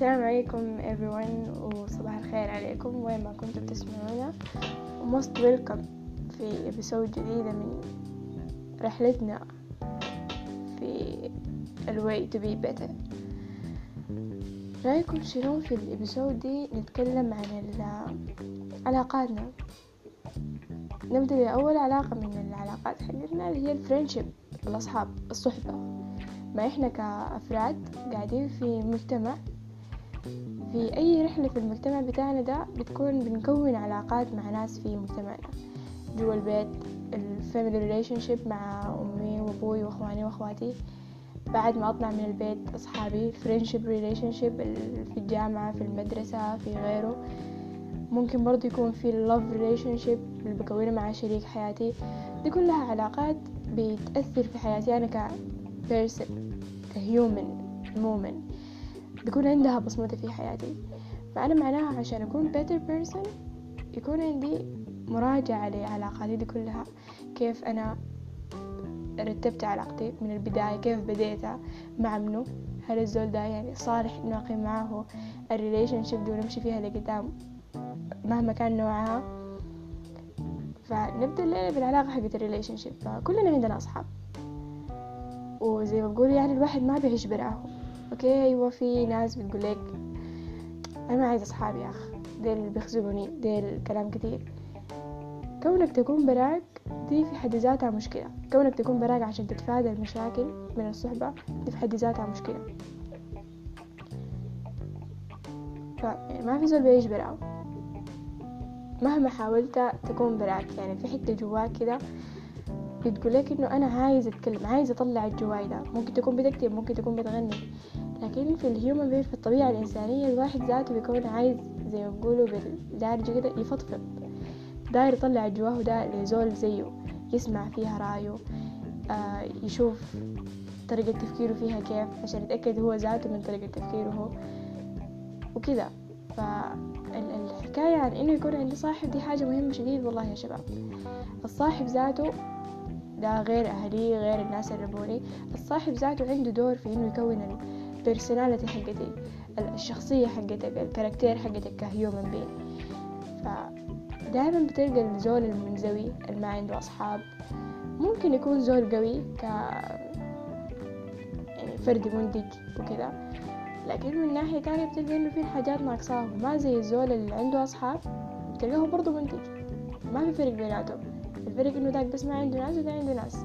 السلام عليكم everyone وصباح الخير عليكم وين ما كنتم تسمعونا و most welcome في episode جديدة من رحلتنا في ال way to be better. رأيكم شنو في ال episode دي؟ نتكلم عن علاقاتنا. نبدأ بأول علاقة من العلاقات حقتنا اللي هي ال friendship الأصحاب الصحبة. ما إحنا كأفراد قاعدين في مجتمع في أي رحلة في المجتمع بتاعنا ده بتكون بنكون علاقات مع ناس في مجتمعنا. جوا البيت ال family relationship مع أمي وأبوي وأخواني وأخواتي. بعد ما أطلع من البيت أصحابي friendship relationship في الجامعة في المدرسة في غيره. ممكن برضو يكون في relationship اللي بكونه مع شريك حياتي. دي كلها علاقات بتأثر في حياتي أنا ك person ك human ممكن بيكون عندها بصمتها في حياتي. فأنا معناها عشان أكون better person يكون عندي مراجعة لعلاقاتي دي كلها. كيف أنا رتبت علاقتي من البداية كيف بديتها مع منو؟ هل الزول ده يعني صالح إنه أقيم معه ال relationship دي ونمشي فيها لقدام؟ مهما كان نوعها. فنبدأ الليلة بالعلاقة حقت ال relationship فكلنا عندنا أصحاب. وزي ما بقول يعني الواحد ما بيعيش براهم. okay أيوه في ناس بتقول لك أنا ما عايز اصحابي يا اخ ديل اللي بيخزقوني ديل كلام كتير. كونك تكون براك دي في حد ذاتها مشكلة. كونك تكون براك عشان تتفادى المشاكل من الصحبة دي في حد ذاتها مشكلة. يعني ما في زول بيعيش براو مهما حاولت تكون براك. يعني في حتة جواك كده بتقولك إنه أنا عايز أتكلم عايز أطلع الجواي ده. ممكن تكون بتكتب ممكن تكون بتغني. لكن في ال human being في الطبيعة الإنسانية الواحد ذاته بيكون عايز زي ما بيقولوا بالدارجة كده يفضفض. داير يطلع جواه ده لزول زيه يسمع فيها رأيه آه يشوف طريقة تفكيره فيها كيف عشان يتأكد هو ذاته من طريقة تفكيره هو وكده. فالحكاية عن إنه يكون عندي صاحب دي حاجة مهمة شديد والله يا شباب. الصاحب ذاته ده غير أهلي غير الناس اللي ربوني. الصاحب ذاته عنده دور في إنه يكون ال personality حقتي الشخصية حقتك ال character حقتك ك human being فدائما بتلقى الزول المنزوي اللي ما عنده أصحاب. ممكن يكون زول قوي ك يعني فرد منتج وكذا. لكن من ناحية تانية بتلقى إنه في حاجات ناقصاه ما زي الزول اللي عنده أصحاب بتلقاه برضه منتج. ما في فرق بيناتهم. الفرق إنه داك بس ما عنده ناس وده عنده ناس.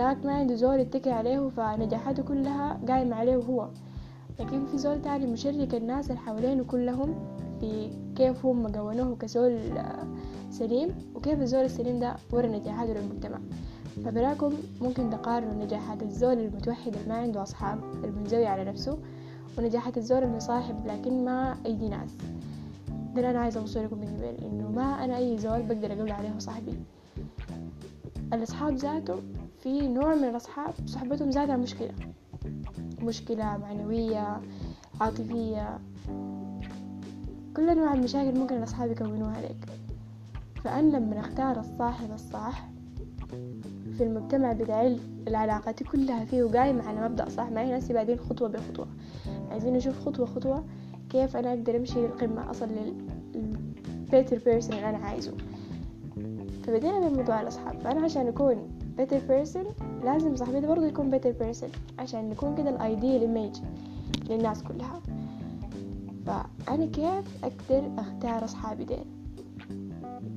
داك ما عنده زول يتكي عليه فنجاحاته كلها قايمة عليه هو لكن في زول تاني مشرك الناس اللي حوالينه كلهم في كيف هم قونوه كزول سليم وكيف الزول السليم ده ورا نجاحاته للمجتمع. فبراكم ممكن تقارنوا نجاحات الزول المتوحد اللي ما عنده أصحاب المنزوي على نفسه ونجاحات الزول المصاحب لكن ما أيدي ناس. ده أنا عايزة أوصل لكم من قبل إنه ما أنا أي زول بقدر أقول عليه صاحبي الأصحاب ذاته في نوع من الأصحاب صحبتهم ذاتها مشكلة. مشكلة معنوية عاطفية. كل أنواع المشاكل ممكن الأصحاب يكونوها لك فأنا لما أختار الصاحب الصح في المجتمع بتاعي العلاقات كلها فيه قايمة على مبدأ صح معي ناسي بعدين خطوة بخطوة. عايزين نشوف خطوة خطوة كيف أنا أقدر أمشي للقمة أصل لل better person اللي أنا عايزه. فبدينا بموضوع الأصحاب. فأنا عشان أكون better person لازم صاحبتي برضه يكون better person عشان نكون كده ال ideal image للناس كلها. فأنا كيف أقدر أختار أصحابي دين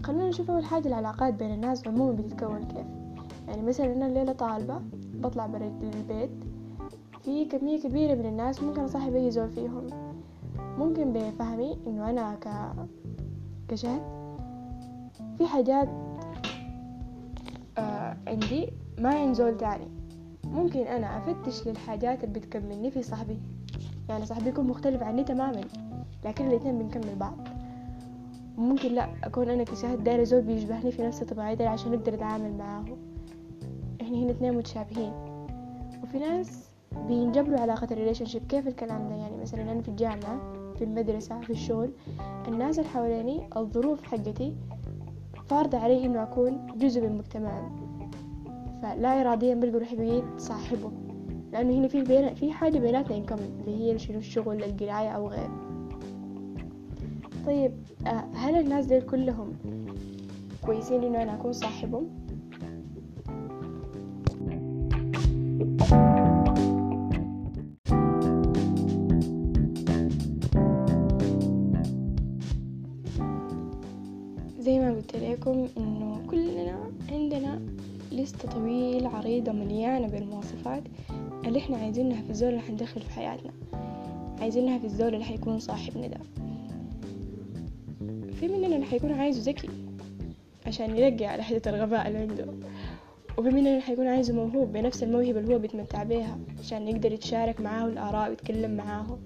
خلونا نشوف أول حاجة العلاقات بين الناس عموما بتتكون كيف. يعني مثلا أنا الليلة طالبة بطلع برا البيت في كمية كبيرة من الناس ممكن أصاحب أي زول فيهم. ممكن بفهمي إنه أنا ك كشهد في حاجات عندي ما عند زول تاني. ممكن أنا أفتش للحاجات اللي بتكملني في صاحبي. يعني صاحبي يكون مختلف عني تماما لكن الاتنين بنكمل بعض. ممكن لا أكون أنا كشاهد دايرة زول بيشبهني في نفس طبيعتي عشان أقدر أتعامل معاه. إحنا هنا اتنين متشابهين. وفي ناس بينجبروا علاقة ال relationship كيف الكلام ده؟ يعني مثلا أنا في الجامعة في المدرسة في الشغل الناس اللي حواليني الظروف حقتي فارضة علي إنه أكون جزء من مجتمعهم فلا إراديا بلقوا روحي بقيت صاحبه. لأنه هنا في بين في حاجة بيناتنا إن اللي هي شنو؟ الشغل القراية أو غير. طيب آه، هل الناس دول كلهم كويسين إنه أنا أكون صاحبهم؟ زي ما قلت لكم إنه كلنا عندنا لستة طويلة عريضة مليانة بالمواصفات اللي إحنا عايزينها في الزول اللي حندخله في حياتنا. عايزينها في الزول اللي حيكون صاحبنا ده في مننا اللي حيكون عايزه ذكي عشان يرجع على حدة الغباء اللي عنده. وفي مننا اللي حيكون عايزه موهوب بنفس الموهبة اللي هو بيتمتع بيها عشان يقدر يتشارك معاه الآراء ويتكلم معاه.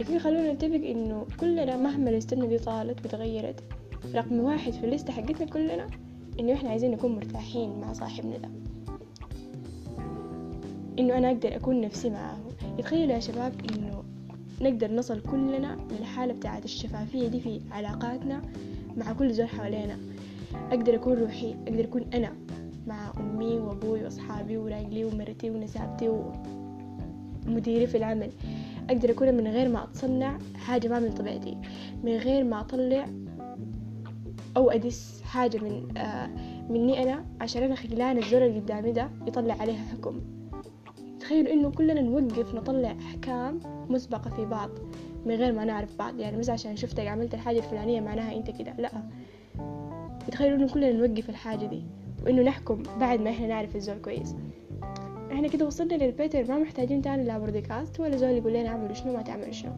لكن خلونا نتفق إنه كلنا مهما الاستنى دي طالت وتغيرت رقم واحد في الليستة حقتنا كلنا إنه إحنا عايزين نكون مرتاحين مع صاحبنا ده. إنه أنا أقدر أكون نفسي معاه يتخيلوا يا شباب إنه نقدر نصل كلنا للحالة بتاعة الشفافية دي في علاقاتنا مع كل زول حوالينا. أقدر أكون روحي أقدر أكون أنا مع أمي وأبوي وأصحابي وراجلي ومرتي ونسابتي ومديري في العمل. أقدر أكون من غير ما أتصنع حاجة ما من طبيعتي. من غير ما أطلع أو أدس حاجة من آه مني أنا عشان أنا خلان الزول اللي قدامي ده يطلع عليها حكم. تخيلوا إنه كلنا نوقف نطلع أحكام مسبقة في بعض من غير ما نعرف بعض. يعني مش عشان شفتك عملت الحاجة الفلانية معناها أنت كده لأ. تخيلوا إنه كلنا نوقف الحاجة دي وإنه نحكم بعد ما إحنا نعرف الزول كويس. إحنا كده وصلنا للبيتر ما محتاجين تاني لا بودكاست ولا زول يقول لنا اعملوا شنو ما تعملوا شنو.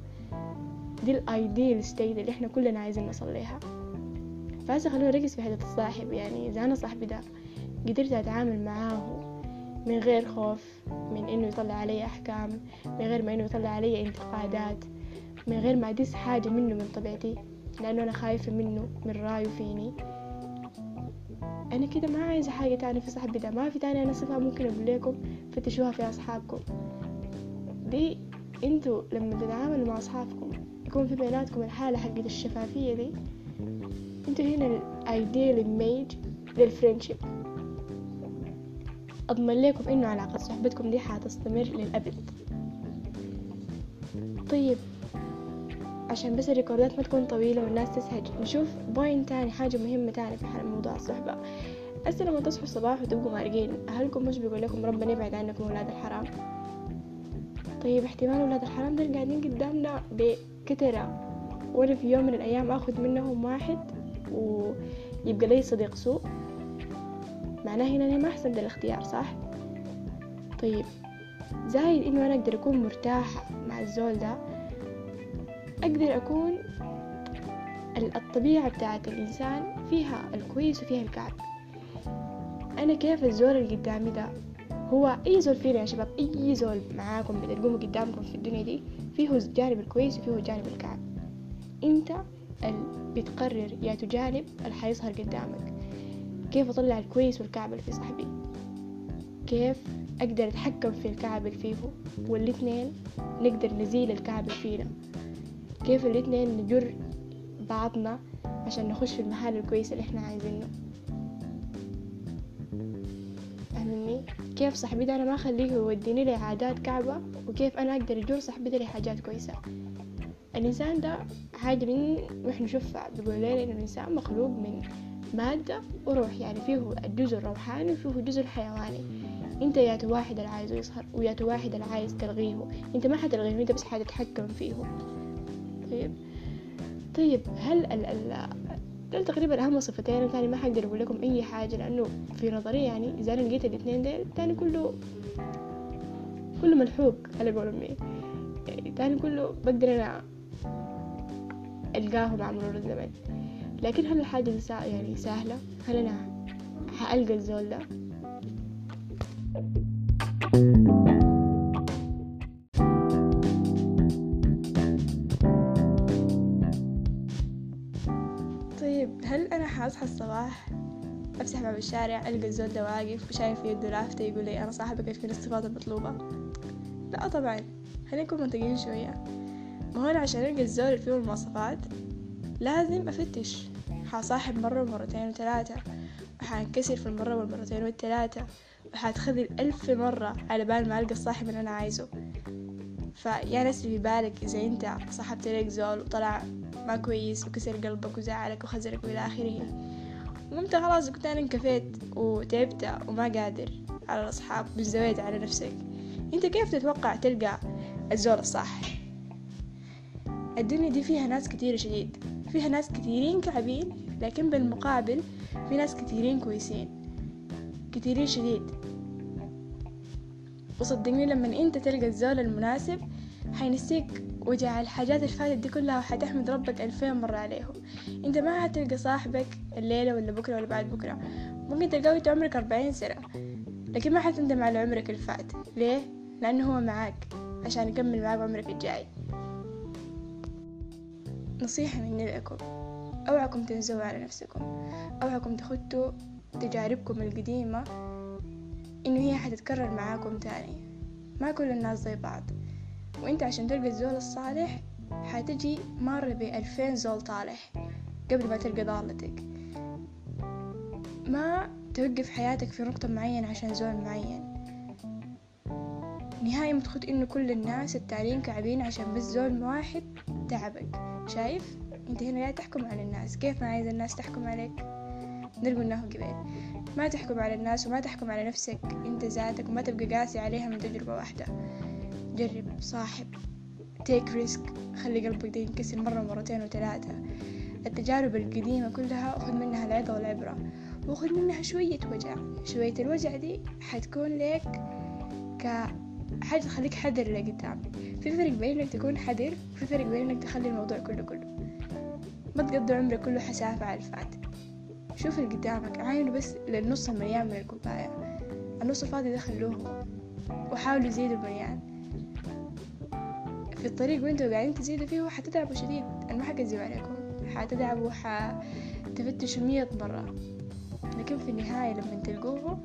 دي الايديال ستيت اللي إحنا كلنا عايزين نوصل لها فهسه خلونا نركز في حتة الصاحب يعني إذا أنا صاحبي ده قدرت أتعامل معاه من غير خوف من إنه يطلع علي أحكام من غير ما إنه يطلع علي انتقادات من غير ما أدس حاجة منه من طبيعتي لأنه أنا خايفة منه من رأيه فيني. أنا كده ما عايزة حاجة تانية في صاحبي ده ما في تاني أنا صفة ممكن أقول لكم فتشوها في أصحابكم. دي أنتوا لما تتعاملوا مع أصحابكم يكون في بيناتكم الحالة حقت الشفافية دي. أنتوا هنا ال ideal image لل friendship أضمن لكم إنه علاقة صحبتكم دي حتستمر للأبد. طيب عشان بس ال record ات ما تكون طويلة والناس تزهج نشوف point تاني حاجة مهمة تاني في حال موضوع الصحبة. هسه لما تصحوا الصباح وتبقوا مارقين. أهلكم مش بيقول لكم ربنا يبعد عنكم ولاد الحرام؟ طيب احتمال ولاد الحرام دول قاعدين قدامنا بكترة. وأنا في يوم من الأيام أخذ منهم واحد ويبقى لي صديق سوء. معناه هنا أنا ما أحسن الاختيار صح؟ طيب زايد إنه أنا أقدر أكون مرتاحة مع الزول ده أقدر أكون الطبيعة بتاعت الإنسان فيها الكويس وفيها الكعب أنا كيف الزول اللي قدامي ده هو أي زول فينا يا شباب أي زول معاكم بتلقوه قدامكم في الدنيا دي فيه الجانب الكويس وفيه الجانب الكعب أنت بتقرر يا تجانب اللي حيظهر قدامك. كيف أطلع الكويس والكعب اللي في صاحبي؟ كيف أقدر أتحكم في الكعب اللي فيه؟ والاتنين نقدر نزيل الكعب اللي فينا. كيف الاتنين نجر بعضنا عشان نخش في المحل الكويس اللي إحنا عايزينه؟ فاهمني كيف صاحبي ده أنا ما أخليه يوديني لعادات كعبة؟ وكيف أنا أقدر أجر صاحبي ده لحاجات كويسة؟ الإنسان ده حاجة من وإحنا نشوفها بيقول لنا إنه الإنسان مخلوق من مادة وروح يعني فيه الجزء الروحاني وفيه الجزء الحيواني. أنت يا واحد اللي عايزه يظهر ويا واحد اللي عايز تلغيه. أنت ما حتلغيه أنت بس حتتحكم فيه. طيب. طيب هل ال ال دول تقريبا أهم صفتين؟ تاني ما حقدر أقول لكم أي حاجة لأنه في نظري يعني إذا أنا لقيت الاثنين دول تاني كله كله ملحوق على قول أمي. يعني تاني كله بقدر أنا ألقاه مع مرور الزمن. لكن هل الحاجة سا يعني سهلة هل أنا حألقى الزول ده؟ طيب هل أنا حأصحى الصباح؟ أفتح باب الشارع ألقى الزول ده واقف وشايف في يده لافتة يقول لي أنا صاحبك إيش من الصفات المطلوبة. لا طبعا خلينا نكون منطقيين شوية. ما هو عشان ألقى الزول اللي فيه المواصفات؟ لازم أفتش. حصاحب مرة ومرتين وثلاثة وحانكسر في المرة والمرتين والثلاثة وحتخذ ألف مرة على بال ما ألقى الصاحب اللي أنا عايزه. فيا ناس في بالك إذا أنت صاحبت لك زول وطلع ما كويس وكسر قلبك وزعلك وخزرك وإلى آخره. وانت خلاص كنت أنا انكفيت وتعبت وما قادر على الأصحاب وزويت على نفسك. أنت كيف تتوقع تلقى الزول الصح الدنيا دي فيها ناس كتيرة شديد. فيها ناس كتيرين كعبين لكن بالمقابل في ناس كتيرين كويسين. كتيرين شديد. وصدقني لما انت تلقى الزول المناسب حينسيك وجع الحاجات اللي فاتت دي كلها وحتحمد ربك ألفين مرة عليهم. انت ما حتلقى صاحبك الليلة ولا بكرة ولا بعد بكرة. ممكن تلقاه انت عمرك أربعين سنة لكن ما حتندم على عمرك اللي فات ليه؟ لأنه هو معاك عشان يكمل معاك عمرك الجاي. نصيحة مني لكم. أوعكم تنزوا على نفسكم. أوعكم تخدوا تجاربكم القديمة. إنه هي حتتكرر معاكم تاني. ما كل الناس زي بعض. وإنت عشان تلقى الزول الصالح حتجي مر بألفين زول طالح قبل ما تلقى ضالتك. ما توقف حياتك في نقطة معينة عشان زول معين. نهاية متخد إنه كل الناس التانيين كعبين عشان بس زول واحد تعبك. شايف؟ أنت هنا قاعد تحكم على الناس. كيف ما عايز الناس تحكم عليك؟ ده قلناه قبل ما تحكم على الناس وما تحكم على نفسك. أنت ذاتك وما تبقى قاسي عليها من تجربة واحدة. جرب صاحب. تيك ريسك خلي قلبك ده ينكسر مرة مرتين وثلاثة التجارب القديمة كلها خذ منها العظة والعبرة. وخذ منها شوية وجع. شوية الوجع دي حتكون لك حاجة تخليك حذر لقدام في فرق بين إنك تكون حذر وفي فرق بين إنك تخلي الموضوع كله كله. ما تقضي عمرك كله حسافة على الفات شوف اللي قدامك عاينه بس للنص المليان من الكوباية. النص الفاضي ده خلوه وحاولوا يزيدوا المليان في الطريق وانتوا قاعدين تزيدوا فيه حتتعبوا شديد. أنا ما حكذب عليكم. حتتعبوا حتفتشوا مية مرة. لكن في النهاية لما تلقوه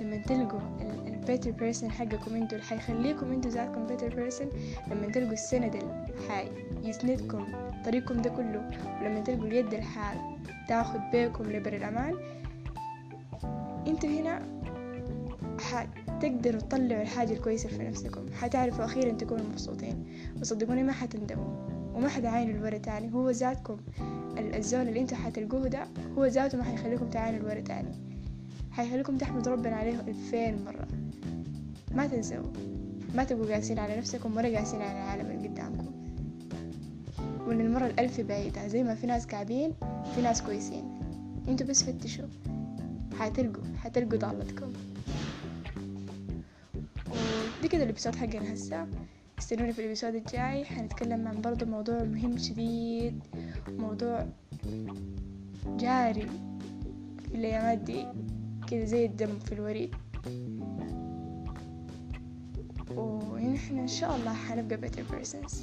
لما تلقوا ال better person حقكم أنتوا اللي حيخليكم أنتوا ذاتكم better person لما تلقوا السند اللي حي يسندكم طريقكم ده كله ولما تلقوا اليد الحال تاخد بيكم لبر الأمان أنتوا هنا حتقدروا تطلعوا الحاجة الكويسة في نفسكم. حتعرفوا أخيرا تكونوا مبسوطين. وصدقوني ما حتندموا وما حد عاين الورا تاني. هو ذاتكم الزول اللي أنتوا حتلقوه ده هو ذاته ما حيخليكم تعاينوا الورا تاني. حيخليكم تحمدوا ربنا عليه ألفين مرة. ما تنسوا ما تبقوا قاسين على نفسكم ولا قاسين على العالم اللي قدامكم. وإن المرة الألف بعيدة زي ما في ناس كعبين في ناس كويسين. أنتوا بس فتشوا. حتلقوا حتلقوا ضالتكم. ودي كده ال episode حقنا هسا. استنوني في ال episode الجاي. حنتكلم عن برضو موضوع مهم شديد موضوع جاري. في الايامات دي كده زي الدم في الوريد. ونحن إن شاء الله حنبقى better persons.